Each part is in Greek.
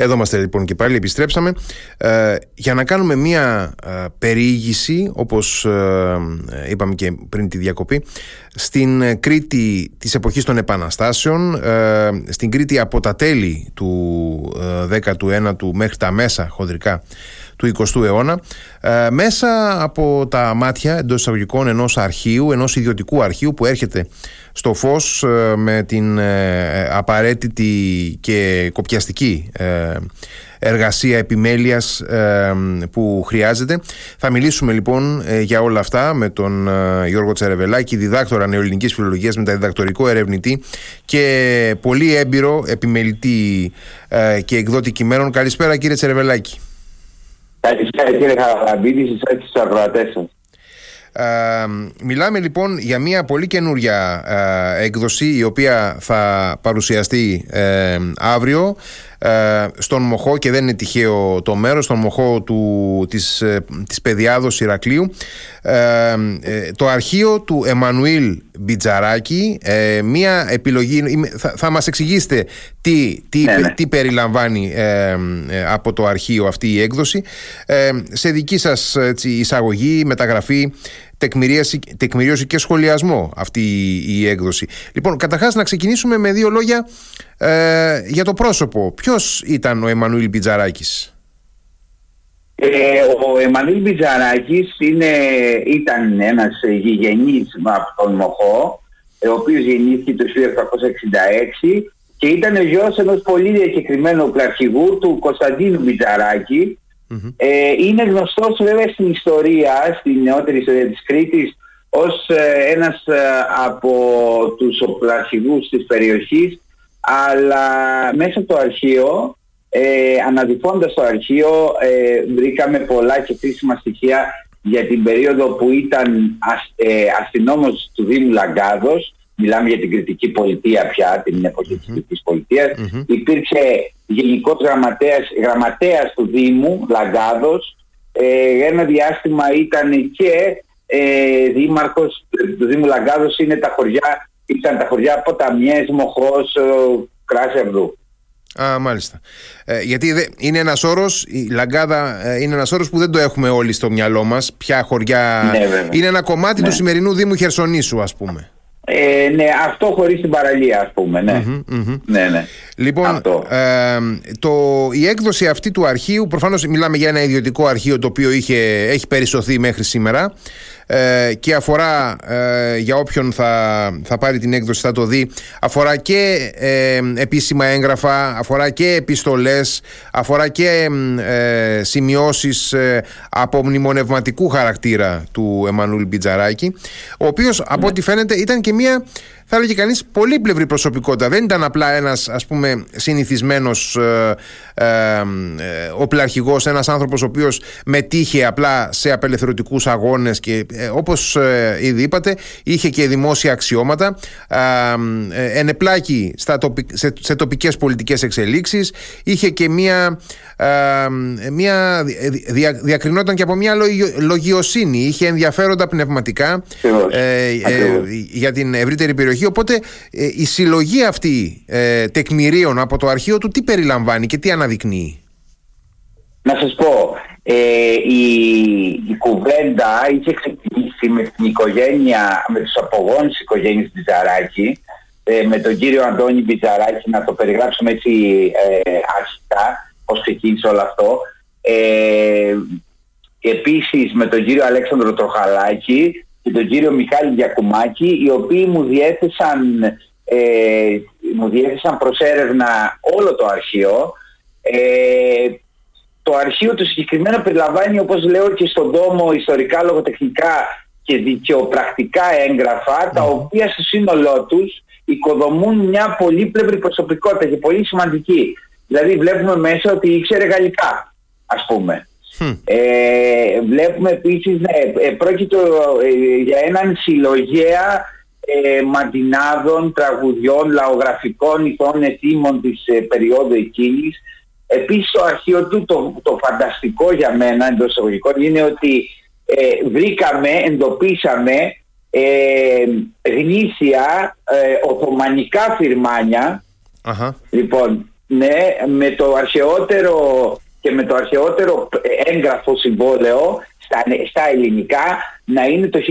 Εδώ είμαστε λοιπόν και πάλι, επιστρέψαμε. Ε, για να κάνουμε μία ε, περιήγηση, όπως ε, είπαμε και πριν τη διακοπή, στην Κρήτη της εποχής των Επαναστάσεων, ε, στην Κρήτη από τα τέλη του 19ου μέχρι τα μέσα χοντρικά του 20ου αιώνα μέσα από τα μάτια εντός εισαγωγικών ενός αρχείου, ενός ιδιωτικού αρχείου που έρχεται στο φως ε, με την ε, απαραίτητη και κοπιαστική ε, εργασία επιμέλειας που χρειάζεται. Θα μιλήσουμε λοιπόν για όλα αυτά με τον Γιώργο Τσερεβελάκη, διδάκτορα νεοελληνικής φιλολογίας, μεταδιδακτορικό ερευνητή και πολύ έμπειρο επιμελητή και εκδότη κειμένων. Καλησπέρα κύριε Τσερεβελάκη. Καλησπέρα κύριε Χαραμπίδη, σας τους ακροατές σας. Ε, μιλάμε λοιπόν για μια πολύ καινούρια ε, έκδοση η οποία θα παρουσιαστεί ε, αύριο ε, στον Μοχό και δεν είναι τυχαίο το μέρος στον Μοχό του, της, ε, της Παιδιάδος Ηρακλείου ε, το αρχείο του Εμμανουήλ Μπιτζαράκη μια επιλογή θα, θα μας εξηγήσετε τι, τι, ναι, ναι. τι περιλαμβάνει από το αρχείο αυτή η έκδοση σε δική σας έτσι, εισαγωγή, μεταγραφή τεκμηρίωση, τεκμηρίωση και σχολιασμό αυτή η, έκδοση. Λοιπόν, καταρχάς να ξεκινήσουμε με δύο λόγια ε, για το πρόσωπο. Ποιος ήταν ο Εμμανουήλ Μπιτζαράκης; Ε, ο Εμμανουήλ Μπιτζαράκης είναι, ήταν ένας γηγενής από τον Μοχό, ο οποίος γεννήθηκε το 1866 και ήταν ο γιος ενός πολύ διακεκριμένου πλαρχηγού του Κωνσταντίνου Μπιτζαράκη, ε, είναι γνωστός βέβαια στην ιστορία, στην νεότερη ιστορία της Κρήτης ως ε, ένας ε, από τους οπλαρχηγούς της περιοχής αλλά μέσα από το αρχείο, ε, αναδειφώντας το αρχείο ε, βρήκαμε πολλά και χρήσιμα στοιχεία για την περίοδο που ήταν αστυνόμος του Δήμου Λαγκάδος μιλάμε για την κριτική πολιτεία πια, την εποχή της κριτικής πολιτείας. Υπήρξε γενικός γραμματέας, γραμματέας του Δήμου, Λαγκάδος. Ε, ένα διάστημα ήταν και ε, δήμαρχος του Δήμου Λαγκάδος, είναι τα χωριά, ήταν τα χωριά Ποταμιές, Μοχός, Κράσερδου. Α, μάλιστα. Ε, γιατί δε, είναι ένας όρος, η Λαγκάδα ε, είναι ένας όρος που δεν το έχουμε όλοι στο μυαλό μας. Ποια χωριά... Ναι, είναι ένα κομμάτι του ναι. σημερινού Δήμου Χερσονήσου, ας πούμε. Ε, ναι, αυτό χωρίς την παραλία ας πούμε, ναι. ναι, ναι. Λοιπόν, ε, το, η έκδοση αυτή του αρχείου, προφανώς μιλάμε για ένα ιδιωτικό αρχείο το οποίο είχε, έχει περισσωθεί μέχρι σήμερα ε, και αφορά ε, για όποιον θα, θα πάρει την έκδοση θα το δει αφορά και ε, επίσημα έγγραφα αφορά και επιστολές αφορά και ε, σημειώσεις ε, από μνημονευματικού χαρακτήρα του Εμμανούλ Μπιτζαράκη ο οποίος από ό,τι φαίνεται ήταν και μια θα έλεγε κανείς πολύπλευρη προσωπικότητα. Δεν ήταν απλά ένας ας πούμε συνηθισμένος ε, ε, ε, οπλαρχηγός, ένας άνθρωπος ο οποίος μετήχε απλά σε απελευθερωτικούς αγώνες και ε, όπως ε, ήδη είπατε, είχε και δημόσια αξιώματα. Ε, ενεπλάκη στα σε, σε τοπικές πολιτικές εξελίξεις. Είχε και μία μια δια, διακρινόταν και από μια λογιοσύνη. Είχε ενδιαφέροντα πνευματικά ε, ε, για την ευρύτερη περιοχή. Οπότε ε, η συλλογή αυτή τεκμηρίων από το αρχείο του τι περιλαμβάνει και τι αναδεικνύει; Να σας πω, η, η κουβέντα είχε ξεκινήσει με την οικογένεια, με τους απογόνους της οικογένειας Μπιζαράκη, με τον κύριο Αντώνη Μπιζαράκη, να το περιγράψουμε έτσι αρχικά, πώς ξεκίνησε όλο αυτό. Ε, επίσης με τον κύριο Αλέξανδρο Τροχαλάκη και τον κύριο Μιχάλη Γιακουμάκη οι οποίοι μου διέθεσαν, ε, μου διέθεσαν προς έρευνα όλο το αρχείο. Ε, το αρχείο του συγκεκριμένα περιλαμβάνει όπως λέω και στον τόμο ιστορικά, λογοτεχνικά και δικαιοπρακτικά έγγραφα τα οποία στο σύνολό τους οικοδομούν μια πολύπλευρη προσωπικότητα και πολύ σημαντική. Δηλαδή βλέπουμε μέσα ότι ήξερε γαλλικά, ας πούμε. Ε, βλέπουμε επίσης, ναι, ε, πρόκειται ε, για έναν συλλογέα ε, μαντινάδων, τραγουδιών, λαογραφικών ηθών εθήμων της ε, περίοδου εκείνης. Επίσης το αρχείο του, το, το φανταστικό για μένα εντός εισαγωγικών είναι ότι βρήκαμε, εντοπίσαμε γνήσια οθωμανικά φυρμάνια. Λοιπόν, ναι, με το αρχαιότερο και με το αρχαιότερο έγγραφο συμβόλαιο στα, στα ελληνικά να είναι το 1860.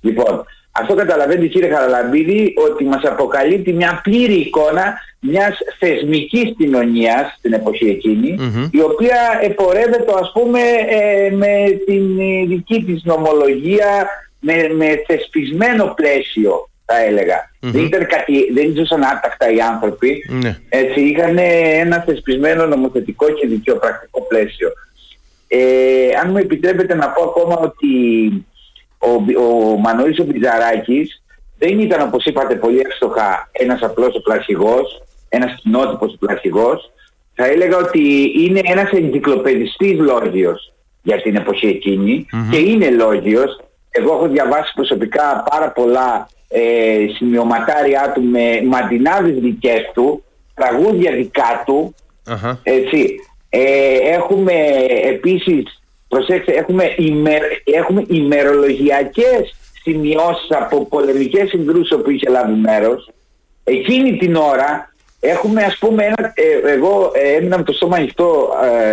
Λοιπόν, αυτό καταλαβαίνει κύριε Χαραλαμπίδη ότι μας αποκαλύπτει μια πλήρη εικόνα μιας θεσμικής κοινωνίας στην εποχή η οποία επορεύεται ας πούμε ε, με την δική της νομολογία με, με θεσπισμένο πλαίσιο θα ελεγα Δεν, ήταν κάτι, δεν ζούσαν άτακτα οι άνθρωποι. Ναι. Έτσι, είχαν ένα θεσπισμένο νομοθετικό και δικαιοπρακτικό πλαίσιο. Ε, αν μου επιτρέπετε να πω ακόμα ότι ο, ο Μανώλης ο Μπιτζαράκης δεν ήταν όπως είπατε πολύ εύστοχα ένας απλός ο πλασιγός, ένας κοινότυπος πλασιγός. Θα έλεγα ότι είναι ένας εγκυκλοπαιδιστής λόγιος για την εποχή και είναι λόγιος. Εγώ έχω διαβάσει προσωπικά πάρα πολλά ε, σημειωματάρια του με μαντινάδες δικές του, τραγούδια δικά του, έτσι. Ε, έχουμε επίσης, προσέξτε, έχουμε, ημερ, έχουμε ημερολογιακές σημειώσεις από πολεμικές συγκρούσεις όπου είχε λάβει μέρος. Εκείνη την ώρα έχουμε ας πούμε ένα, ε, εγώ ε, έμεινα με το στόμα ανοιχτό ε,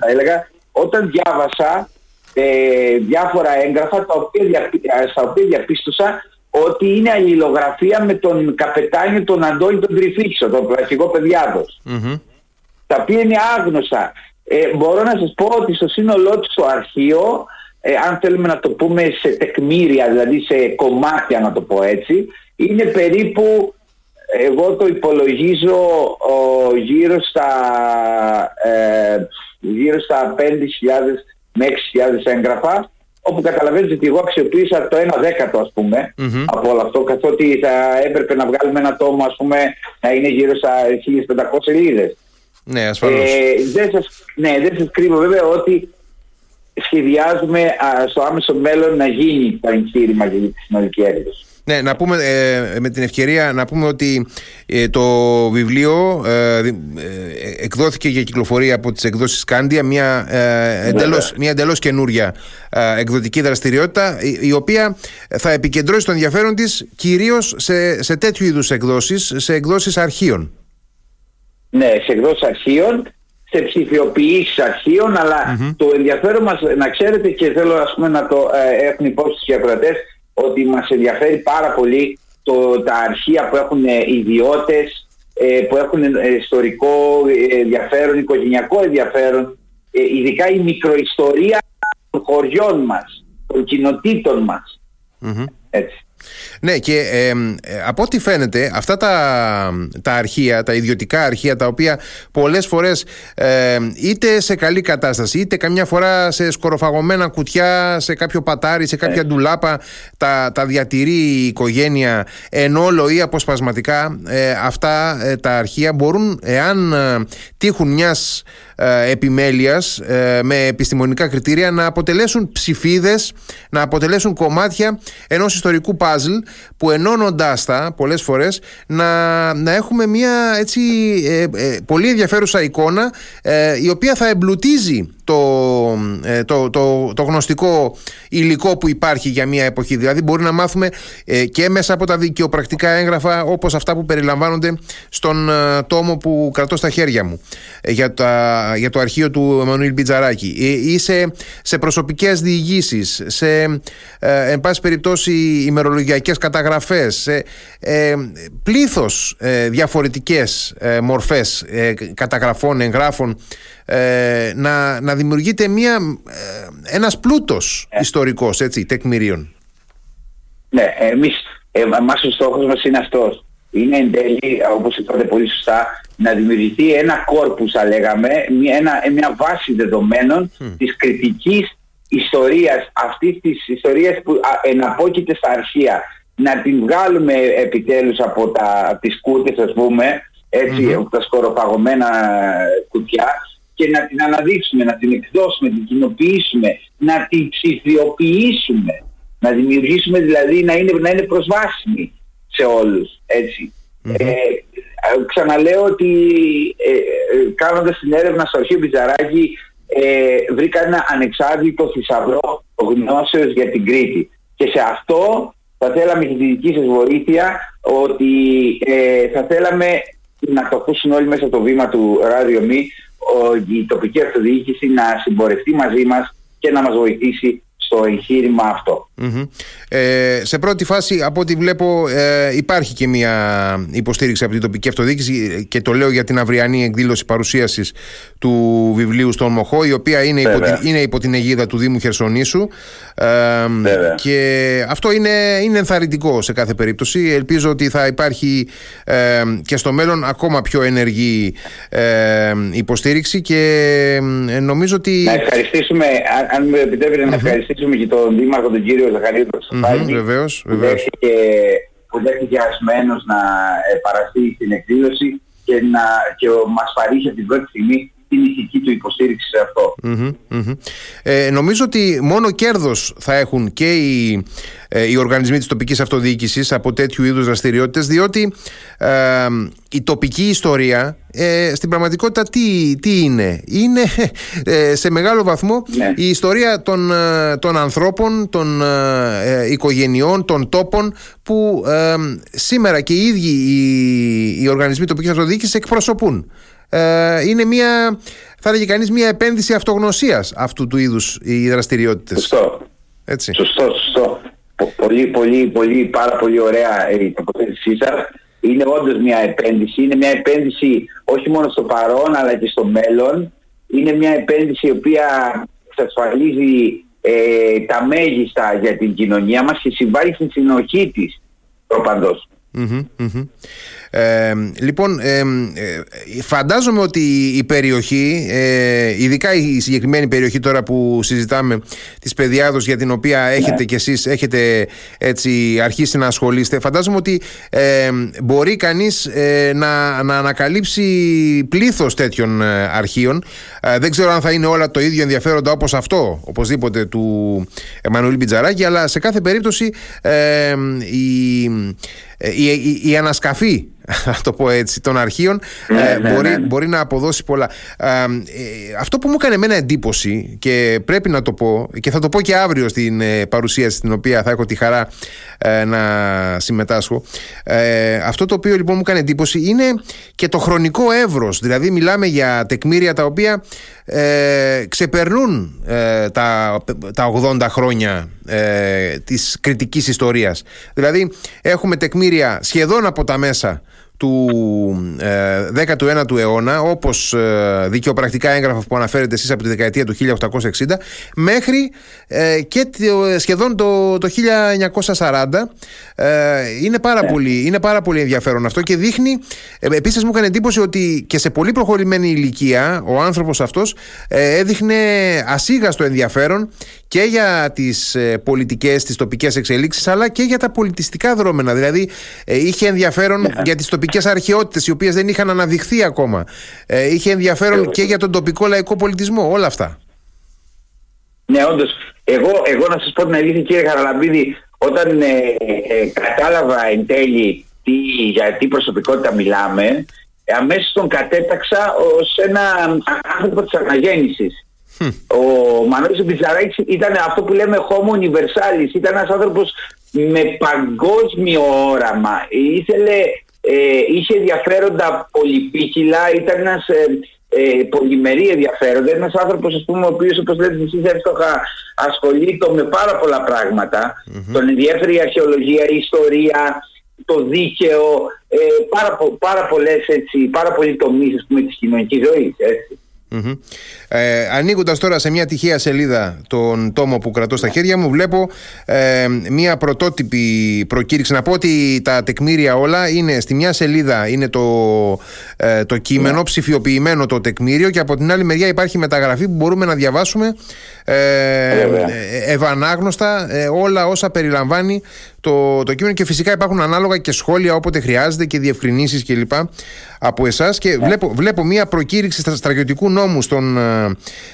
θα έλεγα, όταν διάβασα ε, διάφορα έγγραφα τα οποία, στα οποία διαπίστωσα ότι είναι αλληλογραφία με τον καπετάνιο τον Αντώνη τον Τριφίξο, τον πλασικό τα οποία είναι άγνωστα. Ε, μπορώ να σας πω ότι στο σύνολό του στο αρχείο, ε, αν θέλουμε να το πούμε σε τεκμήρια, δηλαδή σε κομμάτια να το πω έτσι, είναι περίπου, εγώ το υπολογίζω ο, γύρω στα, ε, γύρω στα 5.000 με 6.000 έγγραφα όπου καταλαβαίνετε ότι εγώ αξιοποίησα το 1 δέκατο ας πουμε από όλο αυτό καθότι θα έπρεπε να βγάλουμε ένα τόμο ας πούμε να είναι γύρω στα 1500 σελίδες. Ναι, ασφαλώς. Ε, δεν σας, ναι, δεν σας κρύβω βέβαια ότι σχεδιάζουμε στο άμεσο μέλλον να γίνει το εγχείρημα για τη συνολική έκδοση. Ναι, να πούμε ε, με την ευκαιρία να πούμε ότι ε, το βιβλίο ε, εκδόθηκε για κυκλοφορία από τις εκδόσεις Κάντια μια, εντελώς, μια εντελώς καινούρια εκδοτική δραστηριότητα η, οποία θα επικεντρώσει τον ενδιαφέρον της κυρίως σε, σε τέτοιου είδους εκδόσεις, σε εκδόσεις αρχείων. Ναι, σε εκδόσεις αρχείων σε ψηφιοποιήσεις αρχείων το ενδιαφέρον μας να ξέρετε και θέλω ας πούμε να το ε, έχουν υπόψη οι ακροατές ότι μας ενδιαφέρει πάρα πολύ το, τα αρχεία που έχουν ε, ιδιώτες, ε, που έχουν ε, ιστορικό ενδιαφέρον, οικογενειακό ενδιαφέρον, ειδικά η μικροϊστορία των χωριών μας, των κοινοτήτων μας. Έτσι. Ναι και ε, από ό,τι φαίνεται αυτά τα, τα αρχεία, τα ιδιωτικά αρχεία τα οποία πολλές φορές ε, είτε σε καλή κατάσταση είτε καμιά φορά σε σκοροφαγωμένα κουτιά, σε κάποιο πατάρι, σε κάποια ναι. ντουλάπα τα, τα διατηρεί η οικογένεια εν όλο ή αποσπασματικά ε, αυτά ε, τα αρχεία μπορούν εάν τύχουν μιας ε, επιμέλειας ε, με επιστημονικά κριτήρια να αποτελέσουν ψηφίδες, να αποτελέσουν κομμάτια ενός ιστορικού παζλ που ενώνοντάς τα πολλές φορές να, να έχουμε μια έτσι ε, πολύ ενδιαφέρουσα εικόνα η οποία θα εμπλουτίζει το, ε, το, το, το γνωστικό υλικό που υπάρχει για μια εποχή. Δηλαδή μπορεί να μάθουμε ε, και μέσα από τα δικαιοπρακτικά έγγραφα όπως αυτά που περιλαμβάνονται στον ε, τόμο που κρατώ στα χέρια μου για, τα, για το αρχείο του Εμμανουήλ Μπιτζαράκη ή σε, σε προσωπικές διηγήσεις, σε εν πάση περιπτώσει ημερολογιακές καταγραφές, σε πλήθος διαφορετικές μορφές καταγραφών, εγγράφων ε, να, να δημιουργείται μια, ε, ένας πλούτος ε. ιστορικός, έτσι, τεκμηρίων. Ναι, εμείς, ε, εμάς ο στόχος μας είναι αυτός. Είναι εν τέλει, όπως είπατε πολύ σωστά, να δημιουργηθεί ένα κόρπους, θα λέγαμε, μια, ένα, μια βάση δεδομένων mm. της κριτικής ιστορίας, αυτής της ιστορίας που εναπόκειται στα αρχεία. Να την βγάλουμε επιτέλους από, τα, από τις κούτες, ας πούμε, έτσι, από τα σκοροπαγωμένα κουτιά και να την αναδείξουμε, να την εκδώσουμε, να την κοινοποιήσουμε, να την ψηφιοποιήσουμε, να δημιουργήσουμε δηλαδή να είναι, να είναι προσβάσιμη σε όλους. Ε, ξαναλέω ότι ε, ε, κάνοντας την έρευνα στο αρχείο Μπιτζαράκη ε, βρήκα ένα ανεξάρτητο θησαυρό γνώσεως για την Κρήτη. Και σε αυτό θα θέλαμε τη δική σας βοήθεια ότι ε, θα θέλαμε να το ακούσουν όλοι μέσα από το βήμα του Radio Me η τοπική αυτοδιοίκηση να συμπορευτεί μαζί μας και να μας βοηθήσει στο εγχείρημα Ε, σε πρώτη φάση, από ό,τι βλέπω, ε, υπάρχει και μια υποστήριξη από την τοπική αυτοδιοίκηση και το λέω για την αυριανή εκδήλωση παρουσίασης του βιβλίου στον Μοχό, η οποία είναι, υπό την, είναι υπό την αιγίδα του Δήμου Χερσονήσου. Ε, και αυτό είναι, είναι ενθαρρυντικό σε κάθε περίπτωση. Ελπίζω ότι θα υπάρχει ε, και στο μέλλον ακόμα πιο ενεργή ε, υποστήριξη και ε, νομίζω ότι... Να ευχαριστήσουμε, αν, αν μου επιτρέπετε να ευχαριστήσουμε ευχαριστήσουμε και τον Δήμαρχο τον κύριο Ζαχαρίου Τοξοφάκη mm-hmm, βεβαίως, βεβαίως. που δέχτηκε, που δέχτηκε ασμένος να ε, παραστεί στην εκδήλωση και, να, και μας παρήχε την πρώτη στιγμή την ηθική του υποστήριξη σε αυτό. Ε, νομίζω ότι μόνο κέρδος θα έχουν και οι, ε, οι οργανισμοί της τοπικής αυτοδιοίκησης από τέτοιου είδους δραστηριότητες διότι ε, η τοπική ιστορία ε, στην πραγματικότητα τι, τι είναι; Είναι ε, σε μεγάλο βαθμό ναι. η ιστορία των, των ανθρώπων, των οικογενειών, των τόπων που σήμερα και οι ίδιοι οι, οι οργανισμοί τοπικής αυτοδιοίκησης εκπροσωπούν ε, είναι μια, θα έλεγε κανείς, μια επένδυση αυτογνωσίας αυτού του είδους οι δραστηριότητες. Σωστό. Έτσι. Σωστό, σωστό. Πολύ, πολύ, πολύ, πάρα πολύ ωραία η τοποθέτησή σας. Είναι όντως μια επένδυση. Είναι μια επένδυση όχι μόνο στο παρόν αλλά και στο μέλλον. Είναι μια επένδυση η οποία εξασφαλίζει ε, τα μέγιστα για την κοινωνία μας και συμβάλλει στην συνοχή της προπαντός. Ε, λοιπόν, ε, φαντάζομαι ότι η περιοχή, ε, ειδικά η συγκεκριμένη περιοχή τώρα που συζητάμε της Παιδιάδος για την οποία έχετε ναι. κι εσείς έχετε έτσι αρχίσει να ασχολείστε, φαντάζομαι ότι μπορεί κανείς να, να ανακαλύψει πλήθος τέτοιων αρχείων. δεν ξέρω αν θα είναι όλα το ίδιο ενδιαφέροντα όπως αυτό, οπωσδήποτε του Εμμανουήλ Μπιτζαράκη, αλλά σε κάθε περίπτωση η ε, η, η, η ανασκαφή να το πω έτσι, των αρχείων ναι, ε, ναι, μπορεί, ναι. μπορεί να αποδώσει πολλά. Ε, αυτό που μου έκανε εμένα εντύπωση και πρέπει να το πω και θα το πω και αύριο στην παρουσίαση στην οποία θα έχω τη χαρά να συμμετάσχω αυτό το οποίο λοιπόν μου έκανε εντύπωση είναι και το χρονικό εύρος δηλαδή μιλάμε για τεκμήρια τα οποία ε, ξεπερνούν ε, τα, τα 80 χρόνια ε, της κριτικής ιστορίας. Δηλαδή έχουμε τεκμήρια σχεδόν από τα μέσα του ε, 19ου αιώνα όπως ε, δικαιοπρακτικά έγγραφα που αναφέρετε εσείς από τη δεκαετία του 1860 μέχρι ε, και σχεδόν το, το 1940 ε, είναι, πάρα ναι. πολύ, είναι πάρα πολύ ενδιαφέρον αυτό και δείχνει ε, επίσης μου έκανε εντύπωση ότι και σε πολύ προχωρημένη ηλικία ο άνθρωπος αυτός έδειχνε ασίγαστο ενδιαφέρον και για τις πολιτικές, τις τοπικές εξελίξεις αλλά και για τα πολιτιστικά δρόμενα δηλαδή είχε ενδιαφέρον ναι. για τις τοπικές τοπικέ αρχαιότητες, οι οποίες δεν είχαν αναδειχθεί ακόμα. Ε, είχε ενδιαφέρον και για τον τοπικό λαϊκό πολιτισμό, όλα αυτά. Ναι, όντως. Εγώ, εγώ να σας πω την αλήθεια, κύριε Χαραλαμπίδη, όταν ε, ε, κατάλαβα εν τέλει τι, για τι προσωπικότητα μιλάμε, αμέσως τον κατέταξα ως ένα άνθρωπο της αναγέννησης. Ο Μανώλης Μπιτζαράκης ήταν αυτό που λέμε homo universalis, ήταν ένας άνθρωπος με παγκόσμιο όραμα. Ήθελε ε, είχε ενδιαφέροντα πολυπίκυλα, ήταν ένας ε, ε, πολυμερή ενδιαφέροντα, ένας άνθρωπος ας πούμε, ο οποίος όπως λέτε εσείς εύστοχα ασχολείται με πάρα πολλά πράγματα. Mm-hmm. Τον ενδιαφέρει η αρχαιολογία, η ιστορία, το δίκαιο, ε, πάρα, πάρα, πολλές, έτσι, πάρα πολλοί τομείς ας πούμε, της κοινωνικής ζωής. Έτσι. Mm-hmm. Ε, Ανοίγοντας τώρα σε μια τυχαία σελίδα τον τόμο που κρατώ στα χέρια μου, βλέπω ε, μια πρωτότυπη προκήρυξη. Να πω ότι τα τεκμήρια όλα είναι στη μια σελίδα είναι το, ε, το κείμενο, yeah. ψηφιοποιημένο το τεκμήριο, και από την άλλη μεριά υπάρχει μεταγραφή που μπορούμε να διαβάσουμε ε, ε ευανάγνωστα ε, όλα όσα περιλαμβάνει το, το κείμενο και φυσικά υπάρχουν ανάλογα και σχόλια όποτε χρειάζεται και διευκρινήσεις κλπ. από εσάς και ναι. βλέπω, βλέπω μια προκήρυξη στρατιωτικού νόμου στον,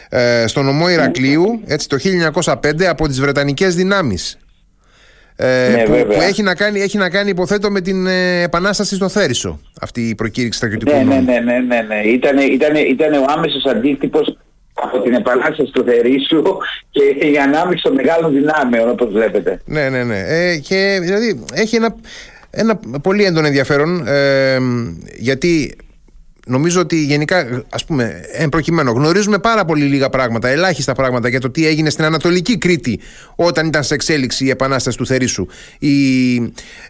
ε, στον νομό Ηρακλείου έτσι, το 1905 από τις Βρετανικές δυνάμεις ε, ναι, που, που, έχει, να κάνει, έχει να κάνει υποθέτω με την ε, επανάσταση στο Θέρισο αυτή η προκήρυξη στρατιωτικού ναι, νόμου. Ναι, ναι, ναι, ναι, Ήταν, ήταν, ήταν ο άμεσος αντίκτυπος από την επανάσταση του Θερήσου και η ανάμειξη των μεγάλων δυνάμεων όπως βλέπετε. Ναι, ναι, ναι. Ε, και δηλαδή έχει ένα ένα πολύ έντονο ενδιαφέρον ε, γιατί Νομίζω ότι γενικά, ας πούμε, εν προκειμένου, γνωρίζουμε πάρα πολύ λίγα πράγματα, ελάχιστα πράγματα για το τι έγινε στην Ανατολική Κρήτη όταν ήταν σε εξέλιξη η Επανάσταση του Θερήσου. Οι,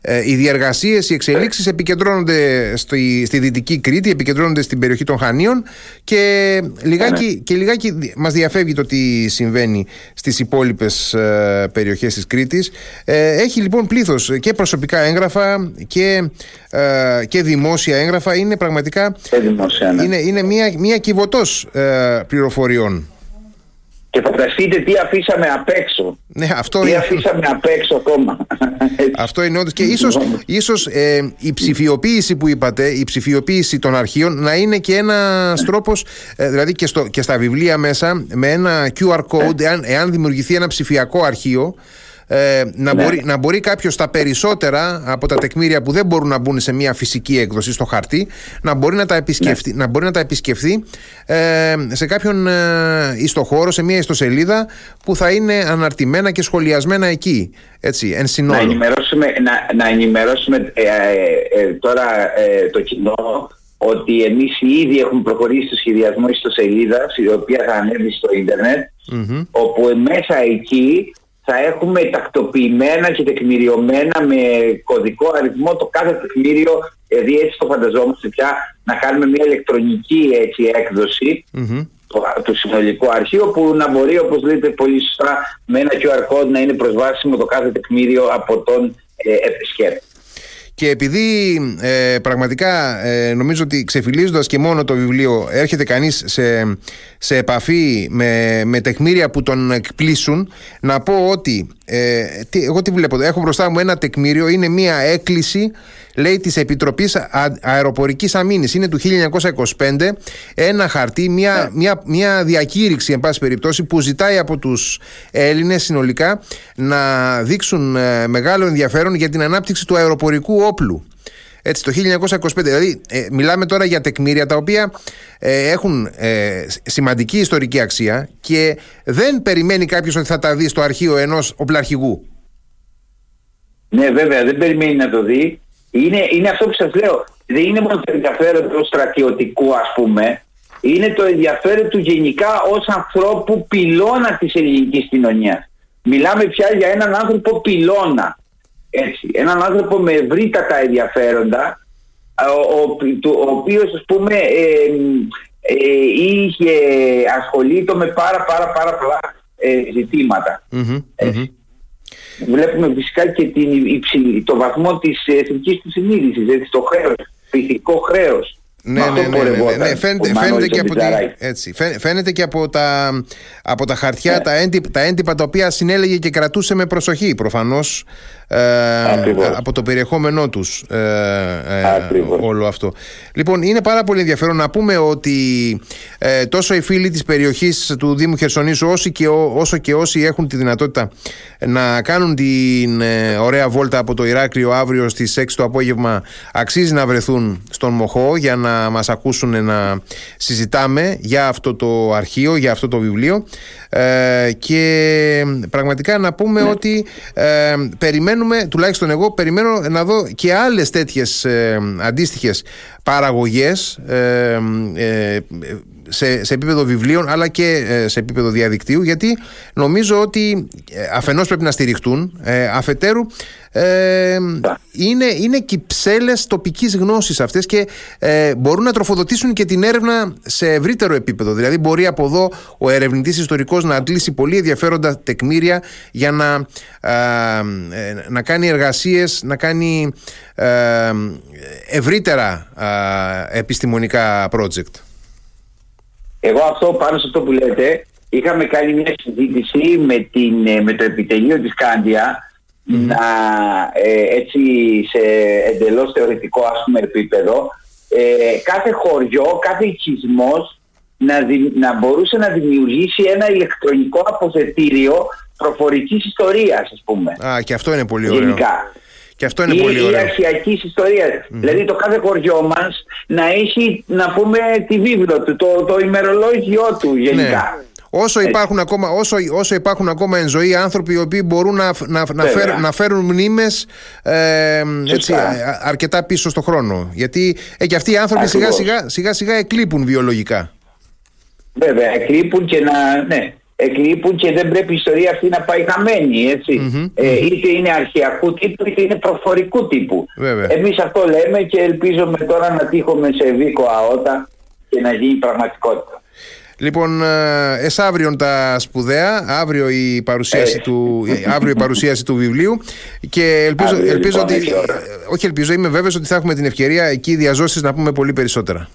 ε, οι διεργασίες, οι εξελίξεις επικεντρώνονται στη, στη Δυτική Κρήτη, επικεντρώνονται στην περιοχή των Χανίων και λιγάκι, ναι. και λιγάκι μας διαφεύγει το τι συμβαίνει στις υπόλοιπες ε, περιοχές της Κρήτης. Ε, έχει λοιπόν πλήθος και προσωπικά έγγραφα και, ε, και δημόσια έγγραφα. Είναι πραγματικά δημοσία. Είναι, είναι μια, μια κυβωτός ε, πληροφοριών. Και φανταστείτε τι αφήσαμε απ' έξω. Ναι, αυτό τι είναι... αφήσαμε απ' έξω ακόμα. Αυτό είναι όντως. Και ίσως, ίσως ε, η ψηφιοποίηση που είπατε, η ψηφιοποίηση των αρχείων να είναι και ένας τρόπος, ε, δηλαδή και, στο, και στα βιβλία μέσα, με ένα QR code, εάν, εάν δημιουργηθεί ένα ψηφιακό αρχείο, ε, να, ναι. μπορεί, να μπορεί κάποιος τα περισσότερα από τα τεκμήρια που δεν μπορούν να μπουν σε μια φυσική έκδοση στο χαρτί να μπορεί να τα επισκεφθεί, ναι. να μπορεί να τα επισκεφθεί ε, σε κάποιον ε, ιστοχώρο, σε μια ιστοσελίδα που θα είναι αναρτημένα και σχολιασμένα εκεί. Έτσι, εν συνόλο. Να ενημερώσουμε, να, να ενημερώσουμε ε, ε, ε, τώρα το κοινό ότι εμείς ήδη έχουμε προχωρήσει στο σχεδιασμό ιστοσελίδας η οποία θα ανέβει στο ιντερνετ όπου μέσα εκεί θα έχουμε τακτοποιημένα και τεκμηριωμένα με κωδικό αριθμό το κάθε τεκμήριο, δηλαδή έτσι το φανταζόμαστε πια, να κάνουμε μια ηλεκτρονική έτσι, του συνολικού αρχείου που να μπορεί όπως λέτε πολύ σωστά με ένα QR code να είναι προσβάσιμο το κάθε τεκμήριο από τον ε, επισκέπτη. Και επειδή ε, πραγματικά ε, νομίζω ότι ξεφυλίζοντας και μόνο το βιβλίο έρχεται κανείς σε, σε επαφή με, με τεκμήρια που τον εκπλήσουν να πω ότι ε, τι, εγώ τι βλέπω, έχω μπροστά μου ένα τεκμήριο, είναι μια έκκληση λέει της Επιτροπής Αεροπορικής Αμήνης είναι του 1925 ένα χαρτί, μια, ναι. μια, μια διακήρυξη εν πάση περιπτώσει που ζητάει από τους Έλληνες συνολικά να δείξουν ε, μεγάλο ενδιαφέρον για την ανάπτυξη του αεροπορικού όπλου έτσι, το 1925. Δηλαδή, ε, μιλάμε τώρα για τεκμήρια τα οποία ε, έχουν ε, σημαντική ιστορική αξία και δεν περιμένει κάποιος ότι θα τα δει στο αρχείο ενός οπλαρχηγού. Ναι, βέβαια, δεν περιμένει να το δει. Είναι, είναι αυτό που σας λέω. Δεν είναι μόνο το ενδιαφέρον του στρατιωτικού, ας πούμε. Είναι το ενδιαφέρον του γενικά ως ανθρώπου πυλώνα της ελληνικής κοινωνίας. Μιλάμε πια για έναν άνθρωπο πυλώνα. Έτσι, έναν άνθρωπο με ευρύτατα ενδιαφέροντα, ο, ο, ο οποίος ας πούμε ε, ε, είχε ασχολείται με πάρα πάρα πάρα πολλά ε, ζητηματα Βλέπουμε φυσικά και την υψηλή, το βαθμό της εθνικής του συνείδησης, το χρέος, το ηθικό χρέος. Ναι, ναι, ναι, ναι, ναι, ναι. Φαίνεται, φαίνεται, και από έτσι, φαίνεται και από τα, από τα χαρτιά, ναι. τα, έντυπα, τα έντυπα τα οποία συνέλεγε και κρατούσε με προσοχή προφανώς ε, από το περιεχόμενό τους ε, ε, όλο αυτό. Λοιπόν, είναι πάρα πολύ ενδιαφέρον να πούμε ότι ε, τόσο οι φίλοι της περιοχής του Δήμου Χερσονήσου όσο και, όσο και όσοι έχουν τη δυνατότητα να κάνουν την ωραία βόλτα από το Ηράκλειο αύριο στις 6 το απόγευμα αξίζει να βρεθούν στον Μοχό για να μας ακούσουν να συζητάμε για αυτό το αρχείο, για αυτό το βιβλίο και πραγματικά να πούμε ναι. ότι περιμένουμε περιμένουμε, τουλάχιστον εγώ περιμένω να δω και άλλες τέτοιες ε, αντίστοιχες παραγωγές ε, ε, σε, σε επίπεδο βιβλίων αλλά και ε, σε επίπεδο διαδικτύου γιατί νομίζω ότι αφενός πρέπει να στηριχτούν αφετέρου ε, είναι, είναι κυψέλες τοπικής γνώσης αυτές και ε, μπορούν να τροφοδοτήσουν και την έρευνα σε ευρύτερο επίπεδο. Δηλαδή μπορεί από εδώ ο ερευνητής ιστορικός να αντλήσει πολύ ενδιαφέροντα τεκμήρια για να, ε, να κάνει εργασίες, να κάνει ευρύτερα επιστημονικά project. Εγώ αυτό πάνω σε αυτό που λέτε είχαμε κάνει μια συζήτηση με, την, με το επιτελείο της Κάντια να ε, έτσι σε εντελώς θεωρητικό ας πούμε επίπεδο ε, κάθε χωριό, κάθε οικισμός να, να μπορούσε να δημιουργήσει ένα ηλεκτρονικό αποθετήριο προφορικής ιστορίας ας πούμε. Α, και αυτό είναι πολύ ωραίο. Γενικά. Και αυτό είναι ή, πολύ ωραίο. Ή ιστορία. Δηλαδή το κάθε χωριό μας να έχει να πούμε τη βίβλο του, το, το ημερολόγιο του γενικά. Ναι. όσο υπάρχουν, ακόμα, όσο, όσο υπάρχουν ακόμα εν ζωή άνθρωποι οι οποίοι μπορούν να, να, να, φέρουν, να φέρουν μνήμες ε, έτσι, αρκετά πίσω στο χρόνο. Γιατί ε, και αυτοί οι άνθρωποι σιγά σιγά, σιγά σιγά εκλείπουν βιολογικά. Βέβαια, εκλείπουν και να. Ναι, εκλείπουν και δεν πρέπει η ιστορία αυτή να πάει χαμένη, Ε, είτε είναι αρχαιακού τύπου είτε είναι προφορικού τύπου. Βέβαια. Εμείς αυτό λέμε και ελπίζουμε τώρα να τύχουμε σε βίκο αότα και να γίνει πραγματικότητα. Λοιπόν, ε, εσάβριον τα σπουδαία, αύριο η παρουσίαση, του, αύριο η παρουσίαση του βιβλίου και ελπίζω, ελπίζω λοιπόν, ότι, όχι ελπίζω, είμαι βέβαιος ότι θα έχουμε την ευκαιρία εκεί διαζώσεις να πούμε πολύ περισσότερα.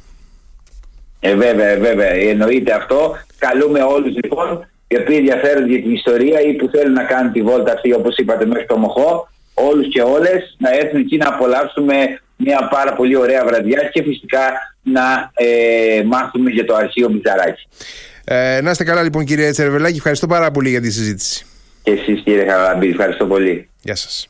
Ε, βέβαια, βέβαια, εννοείται αυτό. Καλούμε όλους λοιπόν οι οποίοι ενδιαφέρονται για την ιστορία ή που θέλουν να κάνουν τη βόλτα αυτή όπως είπατε μέχρι το Μοχό όλους και όλες να έρθουν εκεί να απολαύσουμε μια πάρα πολύ ωραία βραδιά και φυσικά να ε, μάθουμε για το αρχείο Μπιζαράκη. Ε, να είστε καλά λοιπόν κύριε Τσερβελάκη, ευχαριστώ πάρα πολύ για τη συζήτηση. Και εσείς κύριε Χαραλαμπή, ευχαριστώ πολύ. Γεια σας.